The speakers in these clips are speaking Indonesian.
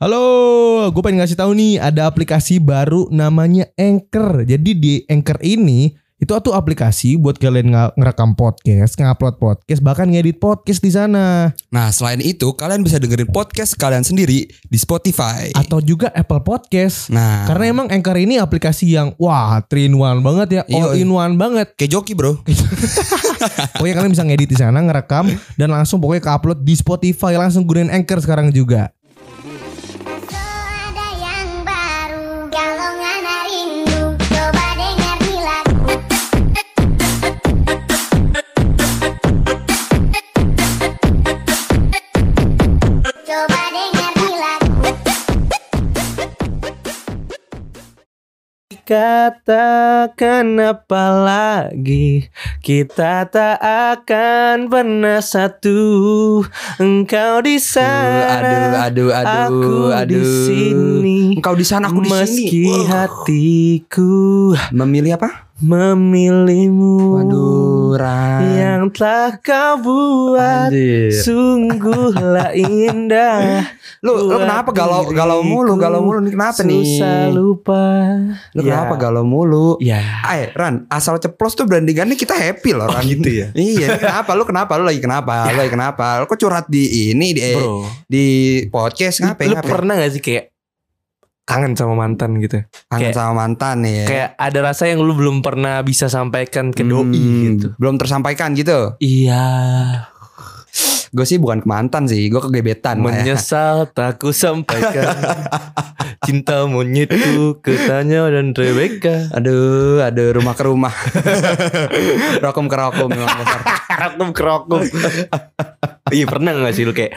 Halo, gue pengen ngasih tahu nih ada aplikasi baru namanya Anchor. Jadi di Anchor ini itu tuh aplikasi buat kalian ngerekam podcast, ngupload podcast, bahkan ngedit podcast di sana. Nah, selain itu kalian bisa dengerin podcast kalian sendiri di Spotify. Atau juga Apple Podcast. Nah, Karena emang Anchor ini aplikasi yang wah, three in one banget ya, all in one banget. kayak joki, Bro. Pokoknya kalian bisa ngedit di sana, ngerekam dan langsung pokoknya ke-upload di Spotify langsung gunain Anchor sekarang juga. Katakan apa lagi Kita tak akan pernah satu Engkau di sana aduh, aduh, Aku aduh. di sini Engkau di sana, aku di sini. Meski hatiku Memilih apa? Memilihmu Waduh, Ran. Yang telah kau buat Anjir. Sungguhlah indah Lu, lu kenapa galau galau mulu, galau mulu nih kenapa nih? Susah lupa Lu Ya. kenapa galau mulu? Ya Eh, Ran, asal ceplos tuh brandingannya kita happy loh, Ran. gitu ya? iya, kenapa? Lu kenapa? Lu lagi kenapa? Lu lagi kenapa? Lu kok curhat di ini di Bro di podcast ngapain? Lu ngapain? pernah gak sih kayak kangen sama mantan gitu? Kangen kayak- sama mantan ya. Kayak ada rasa yang lu belum pernah bisa sampaikan ke doi Hmm, gitu. Belum tersampaikan gitu. Iya. Gue sih bukan ke mantan sih, gue ke gebetan ya. Menyesal tak ku sampaikan cinta monyetku ke Tanya dan Rebecca. Aduh, aduh rumah ke rumah. rokum ke rokum memang dasar. Kerokum kerokum. iya pernah gak sih lu kayak,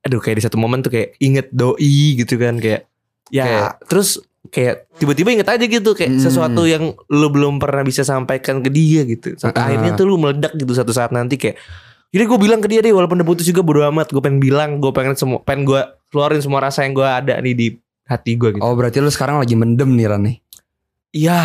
aduh kayak di satu momen tuh kayak inget doi gitu kan kayak, ya Kayak- terus kayak tiba-tiba inget aja gitu kayak Hmm. sesuatu yang lu belum pernah bisa sampaikan ke dia gitu. Sampai Ah. akhirnya tuh lu meledak gitu satu saat nanti kayak jadi gue bilang ke dia deh walaupun udah putus juga bodo amat gue pengen bilang gue pengen semua pengen gue keluarin semua rasa yang gue ada nih di hati gue gitu. Oh, berarti lu sekarang lagi mendem nih Ran nih. Iya.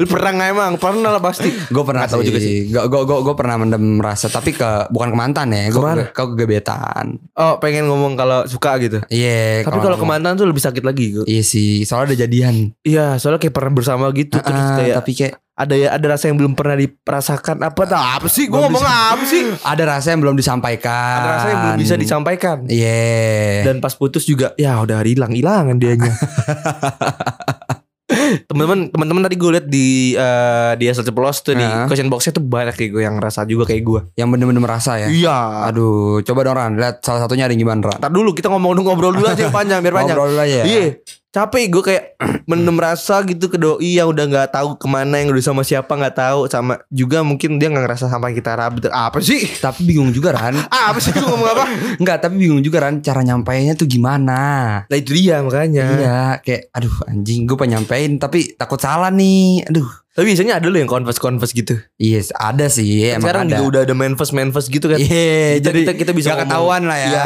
Lu pernah nggak emang? Pernah lah pasti. Gue pernah tahu sih. juga sih. Gue gue gue pernah mendem rasa tapi ke bukan ke mantan ya, gue ke, ke gebetan. Oh pengen ngomong kalau suka gitu. Iya, Tapi kalau ke mantan tuh lebih sakit lagi. Iya sih, soalnya ada jadian. Iya, soalnya kayak pernah bersama gitu terus Ah, kayak tapi kayak ada ya ada rasa yang belum pernah dirasakan apa tau apa sih? Gue ngomong apa sih? ada rasa yang belum disampaikan. Ada rasa yang belum bisa disampaikan. Iya. Dan pas putus juga ya udah hilang hilangan dianya. teman-teman teman-teman tadi gue liat di eh, di asal ceplos tuh di question boxnya tuh banyak kayak gue yang rasa juga kayak gue. yang bener-bener merasa ya. Iya. Aduh, coba dong Ran, lihat salah satunya ada yang gimana Ran. Ntar dulu kita ngomong ngobrol dulu aja yang panjang biar panjang. Ngobrol dulu aja ya. Iya. Capek gue kayak mendem rasa gitu ke doi yang udah nggak tahu ke mana yang udah sama siapa nggak tahu sama juga mungkin dia nggak ngerasa sampai kita rabi apa sih Tapi bingung juga Ran. Ah, apa sih gue ngomong apa Enggak, tapi bingung juga Ran cara nyampainya tuh gimana. nah itu dia makanya Iya, kayak aduh anjing gue pengen nyampein tapi takut salah nih. Aduh. tapi biasanya ada loh yang confess confess gitu Yes, ada sih, emang sekarang ada. juga udah ada manifest manifest gitu kan Iya, Kita- jadi kita- kita bisa gak ngomong. ketahuan lah ya. Iya.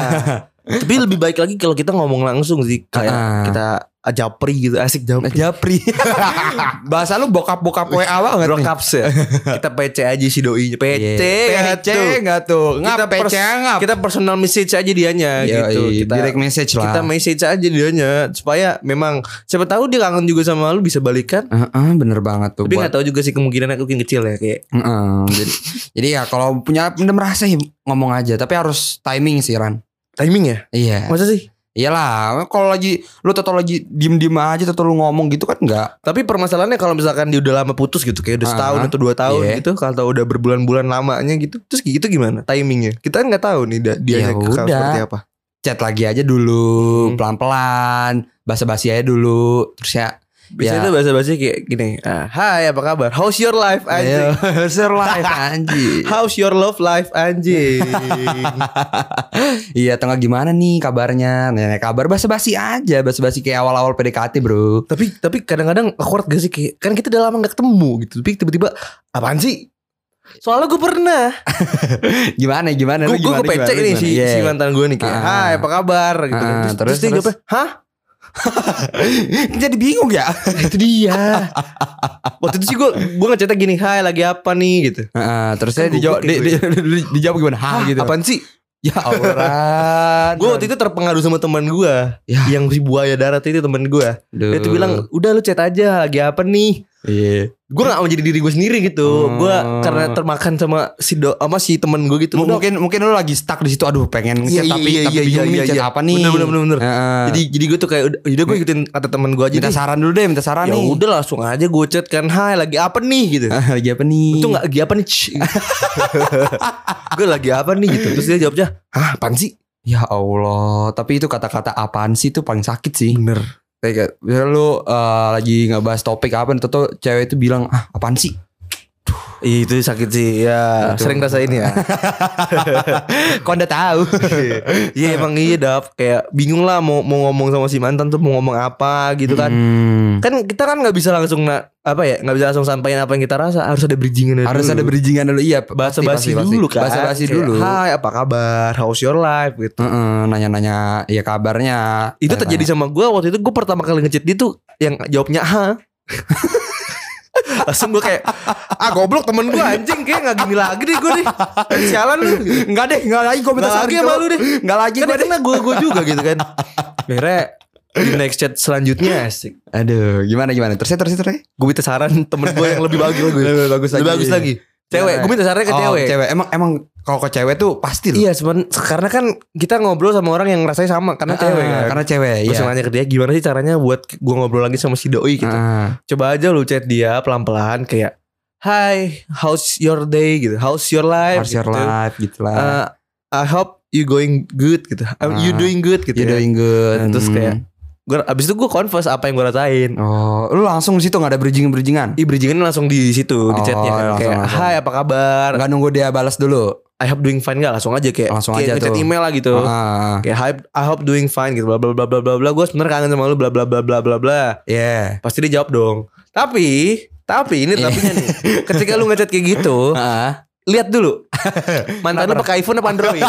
Tapi lebih baik lagi kalau kita ngomong langsung sih kayak Ah. kita japri gitu asik japri Japri. Bahasa lu bokap-bokap WA banget nih. Brokaps ya kita PC aja si doi PC nggak PC tuh? enggak tuh? Ngap kita PC ngap. kita personal message aja dianya Iya, gitu iya, kita direct message lah. kita message aja dianya supaya memang siapa tahu dia kangen juga sama lu bisa balikan Heeh, bener banget tuh. tapi nggak tahu juga sih kemungkinan aku mungkin kecil ya kayak Heeh, jadi jadi ya kalau punya pendem rasa ya ngomong aja, tapi harus timing sih Ran. Timing ya Iya. masa sih Iyalah, kalau lagi lu tetap lagi diem-diem aja tetap lu ngomong gitu kan enggak. tapi permasalahannya kalau misalkan dia udah lama putus gitu kayak udah Ah, setahun atau dua tahun iya. gitu kalau udah berbulan-bulan lamanya gitu terus gitu gimana timingnya kita kan nggak tahu nih dia Ya seperti apa Chat lagi aja dulu, Hmm. pelan-pelan, basa-basi aja dulu. Terus ya biasanya Ya. tuh bahasa-bahasa kayak gini ah, Hai apa kabar how's your life anjing Ayo, share live anjing. How's your love life anjing iya, tengah gimana nih kabarnya? Nenek kabar basa-basi aja, basa-basi kayak awal-awal PDKT, Bro. tapi tapi kadang-kadang awkward gak sih kayak kan kita udah lama gak ketemu gitu tapi tiba-tiba apaan sih soalnya gue pernah Gimana gimana? gue Lu gue gimana, ke PC gimana, nih gimana? si, Iya. si mantan gue nih kayak Ah. hai apa kabar gitu kan. Ah, terus, terus, terus dia jawabnya hah Jadi bingung ya? itu dia waktu itu sih gue gue ngechatnya gini hai lagi apa nih gitu Heeh, terus saya Kan dijawab goblok di, ya di, di- dijawab gimana? Hah gitu. apaan sih Ya Allah. Gue waktu itu terpengaruh sama teman gue Ya. Yang si buaya darat itu teman gue tuh bilang udah lu chat aja lagi apa nih Iya. Gue gak mau jadi diri gue sendiri gitu Hmm. Gue karena termakan sama si do, sama si temen gue gitu M- Udah, mungkin mungkin lu lagi stuck di situ aduh pengen Iya, ngechat iya, tapi iya, tapi iya, bingung iya, chat iya. apa nih. Bener, bener, bener, bener. Heeh. Jadi jadi gue tuh kayak udah, udah gue ikutin kata temen gue aja minta deh. saran dulu deh, minta saran Ya nih. udah langsung aja gue chat kan Hai lagi apa nih gitu lagi apa nih? Itu gak lagi apa nih Gue lagi apa nih gitu Terus dia jawabnya Hah apaan sih Ya Allah, tapi itu kata-kata apaan sih itu paling sakit sih. Bener Kayak misalnya lu eh, lagi ngebahas topik apa nih, tuh cewek itu bilang, "Ah, apaan sih?" Iya itu sakit sih Ya. Itu. sering rasain ya. Kok udah tahu? Iya emang iya dap. Kayak bingung lah mau, mau ngomong sama si mantan tuh Mau ngomong apa gitu kan. Hmm. Kan kita kan gak bisa langsung na, Apa ya Gak bisa langsung sampaikan apa yang kita rasa. Harus ada bridgingan Harus ada bridgingan dulu. Iya Bahasa basi dulu kan. Bahasa basi dulu. Hai apa kabar? How's your life? gitu. Heeh, nanya-nanya ya kabarnya. Itu terjadi sama gue Waktu itu. Gue pertama kali ngechat dia tuh Yang jawabnya ha Langsung gue kayak Ah goblok temen gue anjing Kayak gak gini lagi deh gue deh Sialan lu. Enggak deh, enggak lagi gue minta Nggak saran lagi sama lu. deh. Enggak lagi Kan gue deh. kena gue gue juga gitu kan Akhirnya di next chat selanjutnya asik Aduh, gimana gimana? Terus terus terus. Gue minta saran temen gue yang lebih bagus lagi Lebih bagus Lebih bagus lagi Cewek, gue minta sarannya ke Oh, cewek cewek. Emang emang kalau ke cewek tuh pasti loh. Iya seben karena kan kita ngobrol sama orang yang rasanya sama Karena Ah, cewek kan Karena cewek, Terus iya. nanya ke dia gimana sih caranya buat gue ngobrol lagi sama si doi gitu Ah. Coba aja lu chat dia pelan-pelan kayak Hi, how's your day gitu How's your life How's your gitu. life gitu lah. Uh, I hope you going good gitu Uh, You Ah. doing good gitu You ya. doing good. Nah, terus Hmm. kayak gua, Abis itu gue confess apa yang gue rasain Oh, lu langsung di situ nggak ada bridging bridgingan? Ih bridgingan langsung di situ di Oh, chatnya kan. kayak langsung. Hai apa kabar Nggak nunggu dia balas dulu. I hope doing fine gak langsung aja kayak Langsung kayak aja tuh. email lah gitu Ah, kayak hi, I hope doing fine gitu bla bla bla bla bla bla gue sebenarnya kangen sama lu bla bla bla bla bla bla yeah. pasti dia jawab dong tapi tapi ini Iya. tapinya nih ketika lu ngechat kayak gitu Ah. Lihat dulu mantan lu pakai iPhone apa Android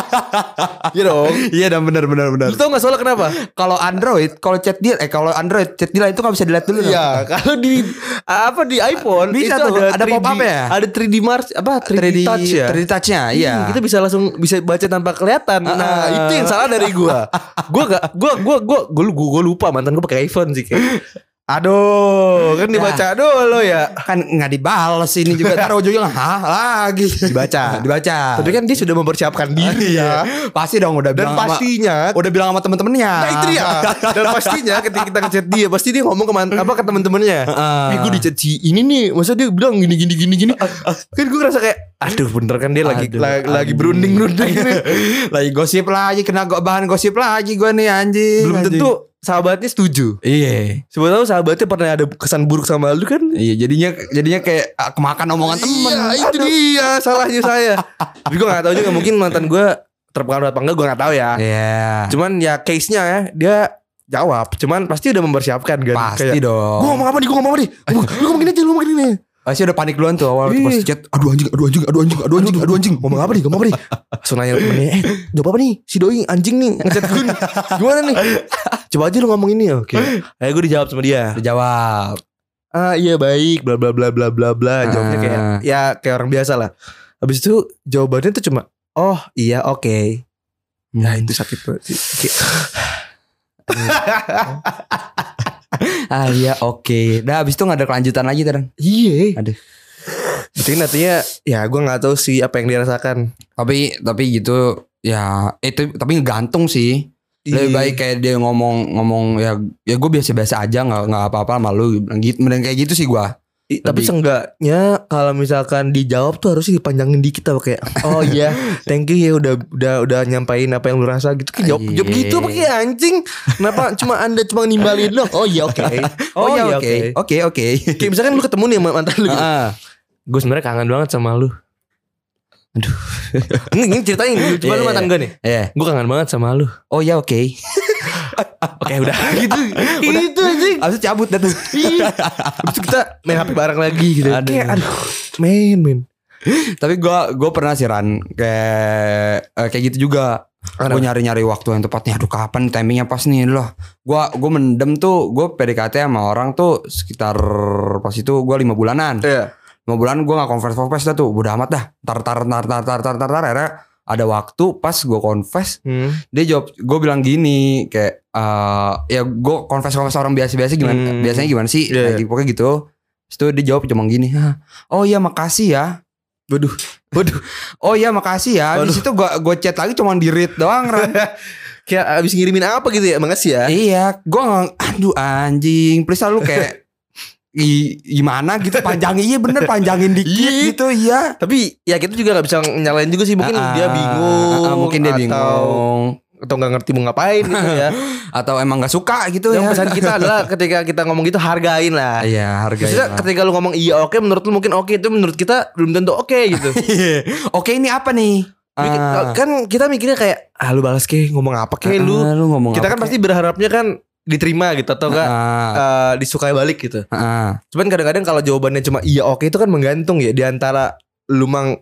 Iya dong Iya dan benar benar benar. lu tau gak soalnya kenapa Kalau Android, kalau chat dia, eh kalau Android chat dia itu nggak bisa dilihat dulu. Iya, kalau di apa di iPhone Bisa itu tuh, ada 3D pop-up ya? Ada 3D Mars apa 3D, 3D touch ya. 3D touch-nya, iya. Kita bisa langsung bisa baca tanpa kelihatan. Nah, Ah. itu yang salah dari gua. gua gak gua gua gua gua, gua, gua lupa mantan gua pakai iPhone sih kayak. Aduh, kan dibaca dulu ya. kan nggak dibales ini juga taruh ujungnya hah lagi Dibaca. dibaca Tapi kan dia sudah mempersiapkan diri ya. pasti dong udah Dan bilang sama- pastinya udah bilang sama temen-temennya Nah itu dia Dan pastinya ketika kita ngechat dia Pasti dia ngomong ke man, apa ke temen-temennya Heeh. Eh gue di chat si ini nih Masa dia bilang gini gini gini gini Kan gue ngerasa kayak Aduh bener kan dia lagi Aduh, lagi, lagi anjing. berunding-berunding nih lagi gosip lagi kena bahan gosip lagi gue nih anjing Belum anjing. tentu sahabatnya setuju. Iya. Siapa tahu sahabatnya pernah ada kesan buruk sama lu kan? Iya jadinya jadinya kayak ah, kemakan omongan temen. Iya itu dia salahnya saya. Tapi gue gak tahu juga mungkin mantan gue terpengaruh apa enggak gue gak tahu ya. Iya. Cuman ya case-nya ya Dia jawab. Cuman pasti udah mempersiapkan kan pasti Kayak, dong. Gue ngomong apa nih Gue ngomong apa nih? Lu ngomong gini aja Lu ngomong nih pasti udah panik duluan tuh awal pas chat aduh anjing aduh anjing aduh anjing aduh anjing aduh anjing Ngomong apa nih Ngomong apa nih? Langsung nanya temennya Eh jawab apa nih? Si doi anjing nih Ngechat gue nih. Gimana nih? Coba aja lu ngomong ini Oke. Akhirnya gue dijawab sama dia. Dijawab Ah iya baik Bla bla bla bla bla bla. Jawabnya kayak Ah. Ya kayak orang biasa lah. Habis itu jawabannya tuh cuma Oh iya oke. Ya itu sakit banget sih ah iya oke. Nah abis itu nggak ada kelanjutan lagi terang Iya. Aduh. Jadi nantinya Ya gue gak tahu sih Apa yang dirasakan. Tapi tapi gitu ya itu tapi gantung sih. Lebih Iya. baik kayak dia ngomong ngomong ya ya gue biasa biasa aja nggak nggak apa apa malu gitu mending kayak gitu sih gue I- tapi seenggaknya kalau misalkan dijawab tuh harusnya dipanjangin dikit apa kayak oh iya thank you ya udah udah udah nyampain apa yang lu rasa gitu. Kayak jawab, jawab gitu apa kayak anjing kenapa cuma anda cuma nimbalin doang? Oh iya oke. Oh, ya oke. oke. Oke kayak misalkan lu ketemu nih sama mantan lu gitu. Ah, gue sebenarnya kangen banget sama lu. Aduh. Ini, ini ceritain dulu coba lu Iya, mantan gue nih ya gue kangen banget sama lu. Oh ya oke Oke udah gitu. udah Itu anjing. Abis itu cabut dan Abis itu kita main HP bareng lagi gitu. Aduh. Kayak aduh. Main main. Tapi gue gue pernah sih Ran kayak kayak gitu juga. Gue nyari-nyari waktu yang tepatnya. Aduh kapan timingnya pas nih loh. Gue gue mendem tuh gue PDKT sama orang tuh sekitar pas itu gue lima bulanan. Iya. Lima bulan gue gak konversi konversi dah tuh. Udah amat dah. Tar tar tar tar tar tar tar. tar, tar, tar ada waktu pas gue confess Hmm. dia jawab gue bilang gini kayak eh ya gue confess confess orang biasa-biasa gimana Hmm. biasanya gimana sih Iya, Nah, pokoknya gitu Terus itu dia jawab cuma gini "Hah, oh iya makasih ya Waduh. Waduh. Oh iya makasih ya. Habis itu gua gua chat lagi cuma di read doang Ran. Kayak abis ngirimin apa gitu ya? Makasih ya. iya, gua nggak- aduh anjing. Please lu kayak i- gimana gitu panjangin iya bener panjangin dikit Iya. gitu iya. Tapi ya kita juga gak bisa nyalain juga sih. Mungkin Ah, dia bingung. ah, mungkin dia atau, bingung Atau gak ngerti mau ngapain gitu ya. atau emang nggak suka gitu Yang ya. pesan kita adalah ketika kita ngomong gitu hargain lah. Iya, Maksudnya harganya. ketika lu ngomong iya oke menurut lu mungkin oke itu menurut kita belum tentu oke gitu. Oke ini apa nih? Ah. kan kita mikirnya kayak ah lu balas ke ngomong apa ke lu. Ah, lu ngomong Kita apa kan pasti berharapnya kan diterima gitu atau enggak Ah, eh, disukai balik gitu. ah. Cuman kadang-kadang kalau jawabannya cuma iya oke itu kan menggantung ya di antara lu mang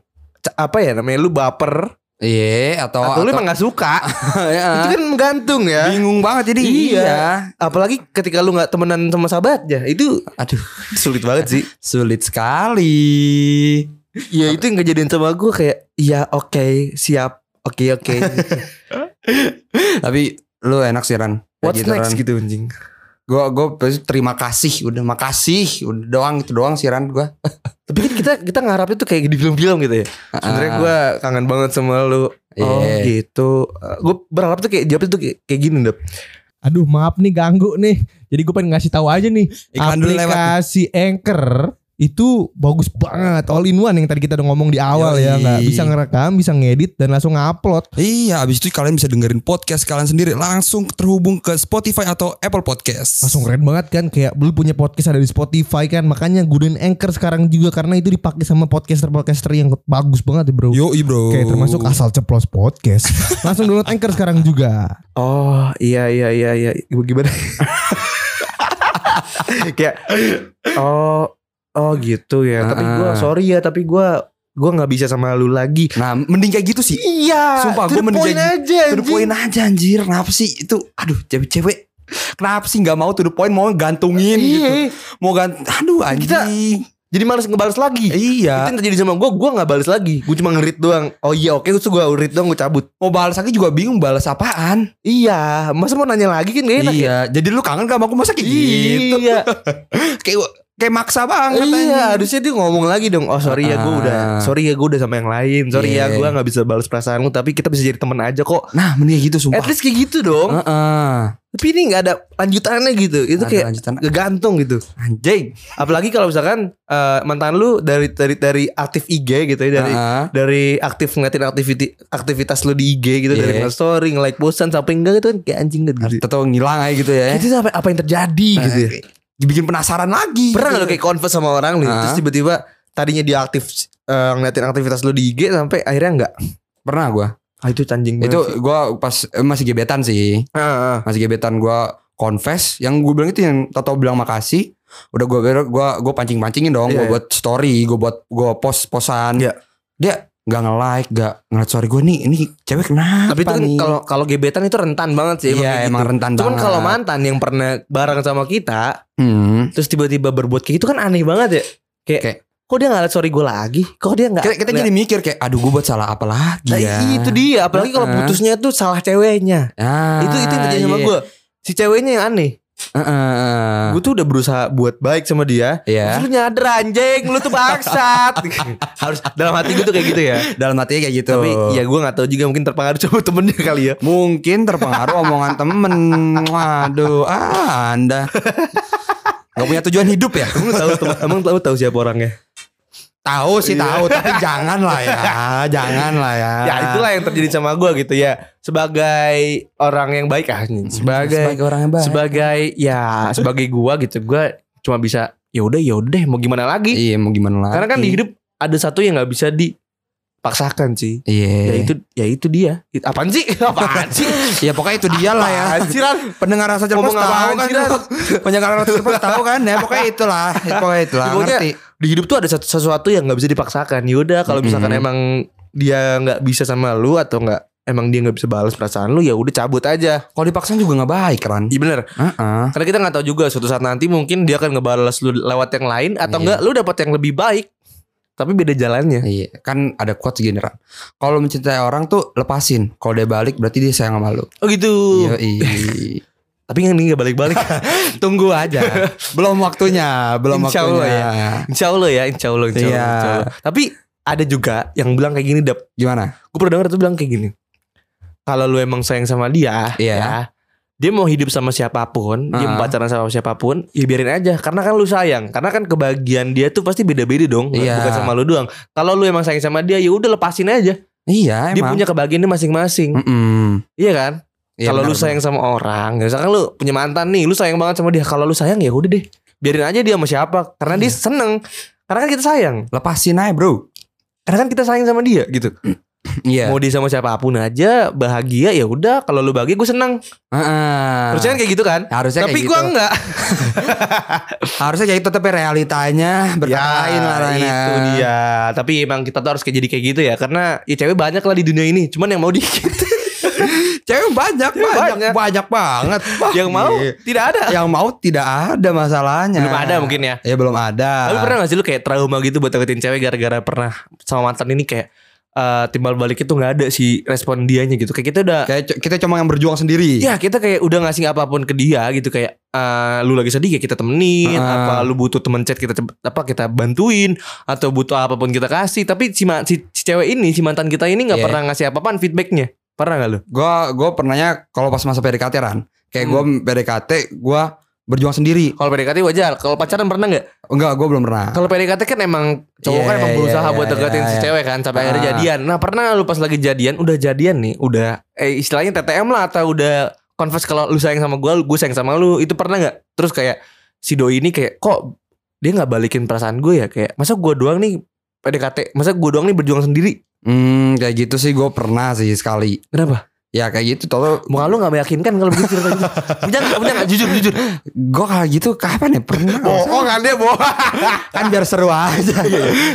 apa ya namanya lu baper Iya atau atau, lu emang gak suka. Ya. itu kan menggantung ya. bingung banget jadi Iya. iya. Apalagi ketika lu nggak temenan sama sahabatnya itu Aduh, sulit banget sih. sulit sekali. Ya itu yang kejadian sama gue kayak iya oke siap oke oke. Tapi lu enak sih Ran. What's gitu, next Ran. gitu anjing. Gue gue pasti terima kasih, udah makasih, udah doang itu doang sih Ran gue. Tapi kan kita kita ngarapnya tuh kayak di film-film gitu ya. Sebenarnya gue kangen banget sama lu. Oh Iya. gitu. Gue berharap tuh kayak jawabnya tuh kayak, kayak gini dap. Aduh maaf nih ganggu nih. Jadi gue pengen ngasih tahu aja nih. Iklan aplikasi Anchor itu bagus banget. All in one yang tadi kita udah ngomong di awal ya. Yoi. nggak Bisa ngerekam, bisa ngedit dan langsung ngupload. Iya, abis itu kalian bisa dengerin podcast kalian sendiri langsung terhubung ke Spotify atau Apple Podcast. Langsung keren banget kan kayak lu punya podcast ada di Spotify kan makanya gunain Anchor sekarang juga karena itu dipakai sama podcaster-podcaster yang bagus banget ya bro. Yo, bro. Kayak termasuk asal ceplos podcast. Langsung download Anchor sekarang juga. Oh iya iya iya iya. Ibu gimana? kayak oh oh gitu ya. Tapi gue sorry ya. Tapi gue gue nggak bisa sama lu lagi. Nah, mending kayak gitu sih. Iya. Sumpah, the mending kayak aja. To the point aja anjir. Kenapa sih itu? Aduh, cewek-cewek. Kenapa sih nggak mau to the point mau gantungin gitu. Iya. Mau gant Aduh anjing. Jadi males ngebales lagi. Iya. Itu yang terjadi sama gue, gue gak balas lagi Gue cuma ngerit doang Oh iya oke, terus gue read doang, gue cabut Mau balas lagi juga bingung balas apaan. Iya, masa mau nanya lagi kan gak enak ya iya. Jadi lu kangen gak sama aku masa kayak gitu. Iya, kayak kayak maksa banget iya harusnya dia ngomong lagi dong Oh sorry ya gue Ah. udah Sorry ya gue udah sama yang lain Sorry ya Iya. gue gak bisa balas perasaan lu Tapi kita bisa jadi temen aja kok Nah, mending gitu sumpah. At least kayak gitu dong Heeh. Tapi ini gak ada lanjutannya gitu Itu Ada kayak lanjutan. ngegantung gitu Anjing. Apalagi kalau misalkan eh, Mantan lu dari dari dari aktif IG gitu ya Dari Heeh. dari aktif ngeliatin aktiviti, aktivitas lu di IG gitu dari Iya. nge-story, nge-like posan sampai enggak gitu kan kayak anjing gitu. Atau ngilang aja gitu ya. Itu sampai apa yang terjadi gitu ya. Dibikin penasaran lagi. Pernah gitu. gak lu kayak converse sama orang nih Ah. terus tiba-tiba tadinya dia aktif eh, ngeliatin aktivitas lu di IG sampai akhirnya enggak. Pernah gua. Ah itu anjing banget. Itu gua pas eh, masih gebetan sih. Ah, ah. Masih gebetan gua confess yang gue bilang itu yang Toto bilang makasih. Udah gua gua gua pancing-pancingin dong, Iya, gua iya. buat story, gua buat gua post-posan. Iya. Dia nggak nge-like, nggak ngeliat story gue nih, ini cewek kenapa Tapi itu kan kalau kalau gebetan itu rentan banget sih Iya, emang gitu. rentan Cuman kalau mantan yang pernah bareng sama kita Hmm. terus tiba-tiba berbuat kayak gitu kan aneh banget ya. Kayak, Kayak- kok dia nggak liat story gue lagi? Kok dia nggak? Kita, kita jadi mikir kayak aduh gue buat salah apa lagi Nah, ya. itu dia, apalagi kalau putusnya tuh salah ceweknya. Ah, itu itu yang terjadi sama iya. gue. Si ceweknya yang aneh. Heeh. Gue tuh udah berusaha buat baik sama dia. Iya. Terus lu nyadar anjing, lu tuh bangsat. Harus dalam hati gue tuh kayak gitu ya. Dalam hatinya kayak gitu. Tapi ya gue gak tahu juga mungkin terpengaruh sama temennya kali ya. Mungkin terpengaruh omongan temen Waduh ah, Anda Gak punya tujuan hidup ya Emang tahu emang tahu tahu siapa orangnya? Tahu sih Iya. tahu Tapi jangan lah ya Jangan lah ya Ya itulah yang terjadi sama gue gitu ya. Sebagai orang yang baik ah, sebagai Sebagai orang yang baik sebagai ya sebagai gue gitu gue cuma bisa ya udah ya udah mau gimana lagi. Iya mau gimana lagi Karena kan di hidup ada satu yang nggak bisa dipaksakan sih. Iya Ya itu ya itu dia. Apaan sih? Apaan sih? Ya pokoknya itu dia lah ya Apaan sih, Ran? Pendengar rasa Ngomong tahu kan? Pendengar rasa cerdas tahu kan ya Pokoknya itulah Pokoknya itulah Pokoknya Ngerti di hidup tuh ada sesuatu yang nggak bisa dipaksakan. Yaudah kalau misalkan Mm-mm. emang dia nggak bisa sama lu atau nggak emang dia nggak bisa balas perasaan lu ya udah cabut aja. Kalau dipaksa juga gak baik Ran Iya bener. Heeh. Karena kita nggak tahu juga suatu saat nanti mungkin dia akan ngebalas lu lewat yang lain atau enggak lu dapat yang lebih baik. Tapi beda jalannya. Iya, kan ada quotes gini. Kalau mencintai orang tuh lepasin. Kalau dia balik berarti dia sayang sama lu. Oh gitu. Iya, Tapi yang ini gak balik-balik. Tunggu aja. belum waktunya, belum Insya Allah waktunya. insya Allah ya, insya Allah, insya Allah, Iya. insya Allah. Tapi ada juga yang bilang kayak gini, Dap. Gimana? Gue pernah denger tuh bilang kayak gini. Kalau lu emang sayang sama dia, Iya. ya, dia mau hidup sama siapa pun, dia Ah. mau pacaran sama siapa pun, ya biarin aja. Karena kan lu sayang. Karena kan kebahagiaan dia tuh pasti beda-beda dong, Iya. bukan sama lu doang. Kalau lu emang sayang sama dia, ya udah lepasin aja. Iya, Dia emang. punya kebahagiaannya masing-masing. Mm-mm. Iya kan? Iya, kalau lu sayang sama orang, misalkan lu punya mantan nih, lu sayang banget sama dia. Kalau lu sayang ya udah deh, biarin aja dia sama siapa. Karena dia seneng. Karena kan kita sayang. Lepasin aja, Bro. Karena kan kita sayang sama dia gitu. Iya. Mau dia sama siapa pun aja bahagia ya udah. Kalau lu bahagia gue seneng. Heeh. Harusnya kan kayak gitu kan? Harusnya Tapi gua gitu. enggak. Harusnya kayak gitu tapi realitanya lah Ran, ya. Ya, itu dia. Tapi emang kita tuh harus kayak jadi kayak gitu ya. Karena ya cewek banyak lah di dunia ini. Cuman yang mau dikit. Cewek banyak, banyak, banyak. banyak, banget. yang mau Iya. tidak ada. yang mau tidak ada masalahnya. Belum ada mungkin ya. Ya belum ada. Tapi pernah gak sih lu kayak trauma gitu buat deketin cewek gara-gara pernah sama mantan ini kayak eh, timbal balik itu nggak ada si respon dianya gitu. Kayak kita udah Kayak kita cuma yang berjuang sendiri. Ya kita kayak udah ngasih apa pun ke dia gitu kayak eh, lu lagi sedih kayak kita temenin Ah. apa lu butuh temen chat kita apa kita bantuin atau butuh apa pun kita kasih tapi si, si, si cewek ini si mantan kita ini nggak Iya. pernah ngasih apa-apaan feedbacknya pernah nggak lu? Gua gua pernahnya kalau pas masa PDKT Ran, kayak Hmm. gua PDKT gua berjuang sendiri. Kalau PDKT wajar kalau pacaran pernah nggak? Enggak, gua belum pernah. Kalau PDKT kan emang cowok kan Iya, emang berusaha iya, buat iya, deketin si iya. cewek kan sampai akhirnya Ah. jadian. Nah pernah lu pas lagi jadian udah jadian nih udah eh istilahnya TTM lah atau udah confess kalau lu sayang sama gue, gue sayang sama lu itu pernah nggak? Terus kayak si doi ini kayak kok dia nggak balikin perasaan gue ya kayak masa gue doang nih PDKT, masa gue doang nih berjuang sendiri? Hmm, kayak gitu sih gua pernah sih sekali. Kenapa? Ya kayak gitu tau Muka lu gak meyakinkan kalau begitu cerita gitu. Punya gak? Punya gak? Jujur, jujur. Gue kayak gitu kapan ya pernah kan dia bohong. kan biar seru aja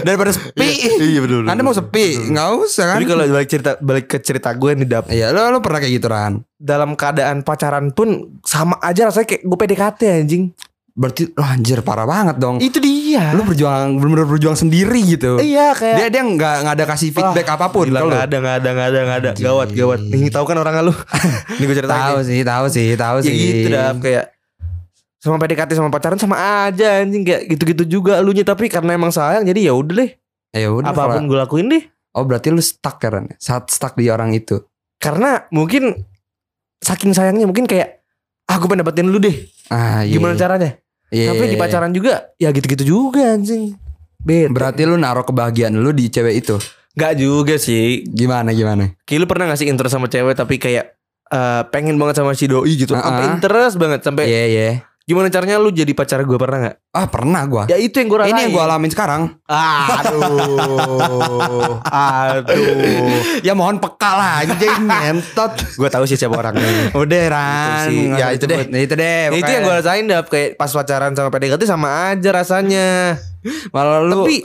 daripada sepi Iya betul. anda mau sepi nggak usah kan Tapi kalau balik cerita balik ke cerita gue nih dap Iya lo lo pernah kayak gitu Ran dalam keadaan pacaran pun sama aja rasanya kayak gue PDKT anjing. Berarti lo anjir parah banget dong. Itu dia. Lo berjuang bener-bener berjuang sendiri gitu. Iya kayak Dia dia nggak nggak ada kasih feedback apa pun Gila, ke lo nggak ada nggak ada nggak ada nggak ada. Gawat gawat. Ini tahu kan orang lu? Ini gue ceritain Tahu sih tahu sih tahu ya sih. gitu dah kayak sama PDKT sama pacaran sama aja anjing. Kayak gitu-gitu juga lu nya. Tapi karena emang sayang jadi ya udah deh. Ya udah apa pun kalau- gue lakuin deh. Oh berarti lu stuck ya Ran Saat stuck di orang itu? Karena mungkin saking sayangnya mungkin kayak ah gue pengen dapetin lu deh. Ah iya gimana caranya? Iya, tapi iya, di iya. pacaran juga ya gitu-gitu juga anjing. Beda. Berarti lu naruh kebahagiaan lu di cewek itu? Gak juga sih. Gimana gimana? Kayak lu pernah gak sih interest sama cewek tapi kayak eh, pengen banget sama si doi gitu. Sampai Ah-ah. interest banget sampai Iya iya gimana caranya lu jadi pacar gue pernah gak? Ah pernah gua Ya itu yang gue rasain. Ini yang gua alamin sekarang Aduh. Aduh. Ya mohon peka lah anjing ngentot gue tahu sih siapa orangnya. Udah Ran Itu sih. Ya, itu deh. disebut. Itu deh Ya, itu yang gue rasain dap kayak pas pacaran sama PDKT sama aja rasanya. Malah lu Tapi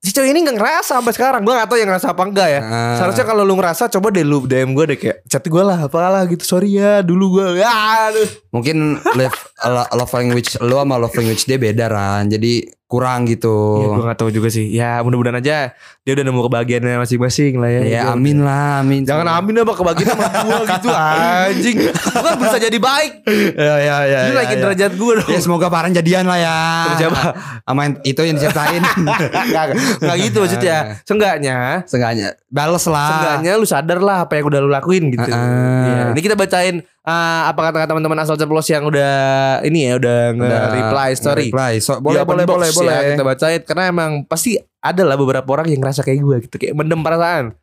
si cewek ini gak ngerasa sampai sekarang. Gue gak tahu yang ngerasa apa enggak ya. Ah. Seharusnya kalau lu ngerasa coba deh lu DM gue deh kayak chat gue lah apalah gitu. Sorry ya dulu gue. Aduh. Mungkin love, love language lu sama love language dia beda Ran Jadi kurang gitu. Ya gue gak tahu juga sih. Ya mudah-mudahan aja Dia udah nemu kebahagiaannya masing-masing lah ya. Ya Gua- amin lah amin. Jangan amin apa kebahagiaan sama gue gitu Anjing. Gue kan berusaha jadi baik. Ya ya ya Lu naikin derajat gue dong. Ya semoga Paran jadian lah ya. Sama siapa? Sama itu yang diceritain. Gak, gak gitu maksudnya. Seenggaknya. Seenggaknya. Bales lah. Seenggaknya lu sadar lah apa yang udah lu lakuin gitu. Ah. Iya. Ini kita bacain ah, Apa kata-kata teman-teman asal ceplos yang udah Ini ya udah nge-reply story Reply. So, boleh open boleh boleh boleh ya, Kita bacain. Karena emang pasti ada lah beberapa orang yang ngerasa kayak gue gitu Kayak mendem perasaan.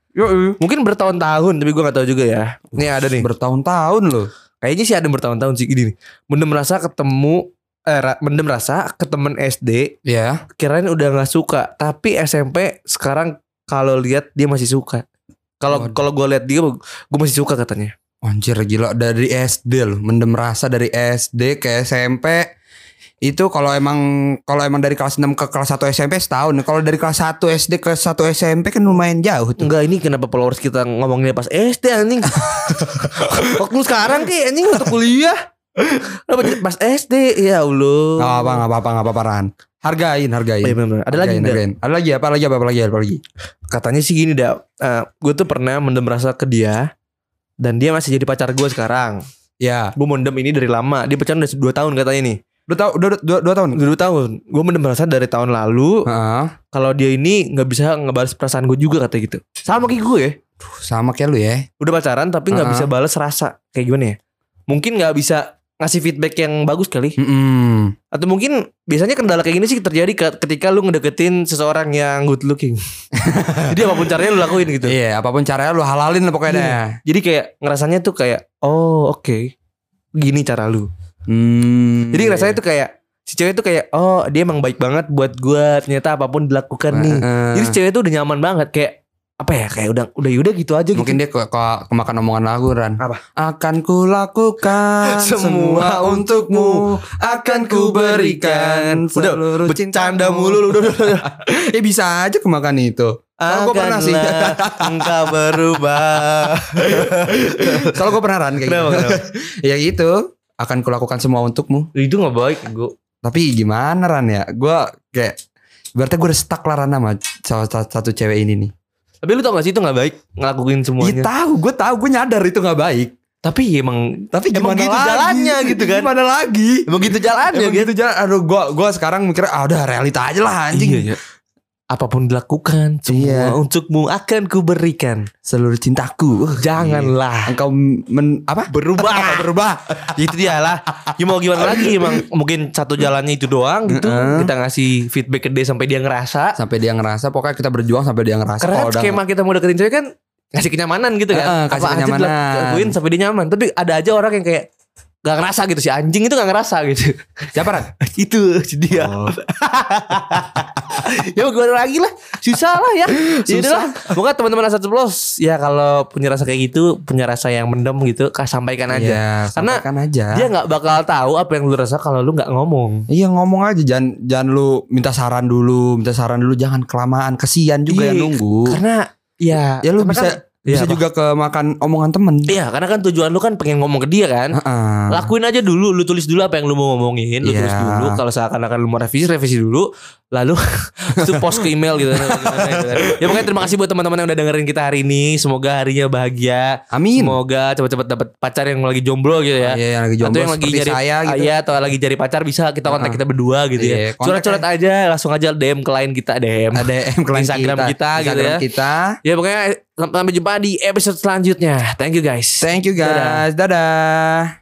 Mungkin bertahun-tahun Tapi gue gak tahu juga ya. Ini ada nih. Bertahun-tahun loh. Kayaknya sih ada yang bertahun-tahun sih Gini nih. Mendem rasa ketemu eh, Mendem rasa ke temen SD Ya Kirain udah gak suka. Tapi SMP sekarang Kalau lihat dia masih suka. Kalau kalau gue lihat dia Gue masih suka katanya Anjir gila dari SD loh Mendem rasa dari SD ke SMP Itu kalau emang Kalau emang dari kelas 6 ke kelas 1 SMP setahun Kalau dari kelas 1 SD ke 1 SMP kan lumayan jauh tuh Enggak ini kenapa followers kita ngomonginnya pas SD anjing Waktu sekarang kayak anjing waktu kuliah Kenapa pas SD Ya Allah Gak apa-apa gak apa-apa gak apa-apa Ran Hargain, hargain. Iya benar. Ada lagi Hargain, nggak? hargain. Ada lagi apa lagi apa, apa lagi apa lagi? Katanya sih gini dah. gue tuh pernah mendem rasa ke dia dan dia masih jadi pacar gue sekarang. Ya. Gue mendem ini dari lama. Dia pacaran udah 2 tahun katanya nih. Udah tahu udah dua, dua tahun. Udah 2 tahun. Gue mendem rasa dari tahun lalu. Heeh. Kalau dia ini nggak bisa ngebalas perasaan gue juga katanya gitu. Sama kayak gue ya. Sama kayak lu ya. Udah pacaran tapi nggak Uh-uh. bisa balas rasa. Kayak gimana ya? Mungkin nggak bisa ngasih feedback yang bagus kali. Mm-mm. Atau mungkin biasanya kendala kayak gini sih terjadi ke- ketika lu ngedeketin seseorang yang good looking. Jadi apa pun caranya lu lakuin gitu. Iya, apa pun caranya lu halalin lah pokoknya. Iya. Jadi kayak ngerasanya tuh kayak oh oke gini cara lu. Hmm. Jadi rasanya tuh kayak si cewek tuh kayak oh dia emang baik banget buat gua ternyata apa pun dilakukan nih. Heeh. Jadi si cewek tuh udah nyaman banget kayak apa ya kayak udah udah yaudah gitu aja gitu. Mungkin dia ke, ke, kemakan omongan lagu Ran Apa? Akan ku lakukan Semua untukmu, Akan ku berikan Udah, seluruh bercanda mulu lu udah, udah, udah. Ya bisa aja kemakan itu Soalnya gue pernah sih engkau berubah. Soalnya gue pernah Ran kayak Kenapa, gitu kenapa? Ya gitu Akan ku lakukan semua untukmu Itu gak baik gue. Tapi gimana Ran ya Gue kayak Berarti gue udah stuck lah Ran sama satu cewek ini nih Tapi lu tau gak sih itu gak baik ngelakuin Iya semuanya. tahu, gue tahu, gue nyadar itu nggak baik. Tapi emang Tapi Emang gimana gitu lagi? jalannya gitu kan. Gimana lagi? emang gitu jalannya Emang gitu jalan. Aduh, gue gua sekarang mikir ah udah realita aja lah anjing. Iya, iya. Apa pun dilakukan semua Iya. untukmu akan kuberikan. Seluruh cintaku. Uh, Janganlah Engkau men apa? berubah. Berubah. itu dia lah. Ya mau gimana lagi emang mungkin satu jalannya itu doang gitu. Heeh. Kita ngasih feedback ke dia sampai dia ngerasa. Sampai dia ngerasa pokoknya kita berjuang sampai dia ngerasa Karena kalau udah skema kita mau deketin cewek kan ngasih kenyamanan gitu kan. Heeh, kasih Apa aja kenyamanan. dilakuin sampai dia nyaman. Tapi ada aja orang yang kayak gak ngerasa gitu si anjing itu gak ngerasa gitu. siapa Ran? itu dia. Oh. ya gimana lagi lah susah lah ya ya udah lah pokoknya teman-teman rasa ceplos ya kalau punya rasa kayak gitu punya rasa yang mendem gitu sampaikan aja Iya, Karena sampaikan aja. dia nggak bakal tahu apa yang lu rasa kalau lu nggak ngomong Iya ngomong aja jangan jangan lu minta saran dulu, minta saran dulu jangan kelamaan, kesian juga Iya, yang nunggu. karena ya ya lu bisa kan- bisa Iya, apa? juga kemakan omongan temen. Iya karena kan tujuan lu kan pengen ngomong ke dia kan Heeh. Lakuin aja dulu Lu tulis dulu apa yang lu mau ngomongin Lu Iya. tulis dulu Kalau seakan-akan lu mau revisi Revisi dulu Lalu Itu post ke email gitu Ya pokoknya terima kasih buat teman-teman yang udah dengerin kita hari ini Semoga harinya bahagia Amin. Semoga cepet-cepet dapat pacar yang lagi jomblo gitu ya Iya, yang lagi Atau jomblo yang lagi nyari saya gitu. Iya atau lagi cari pacar Bisa kita kontak Heeh. kita berdua gitu Iya, ya kontak Curhat-curhat aja Langsung aja DM ke line kita DM DM ke Instagram kita gitu Instagram ya. kita. Ya pokoknya Sampai jumpa di episode selanjutnya. Thank you guys. Thank you guys. Dadah. Dadah.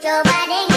Nobody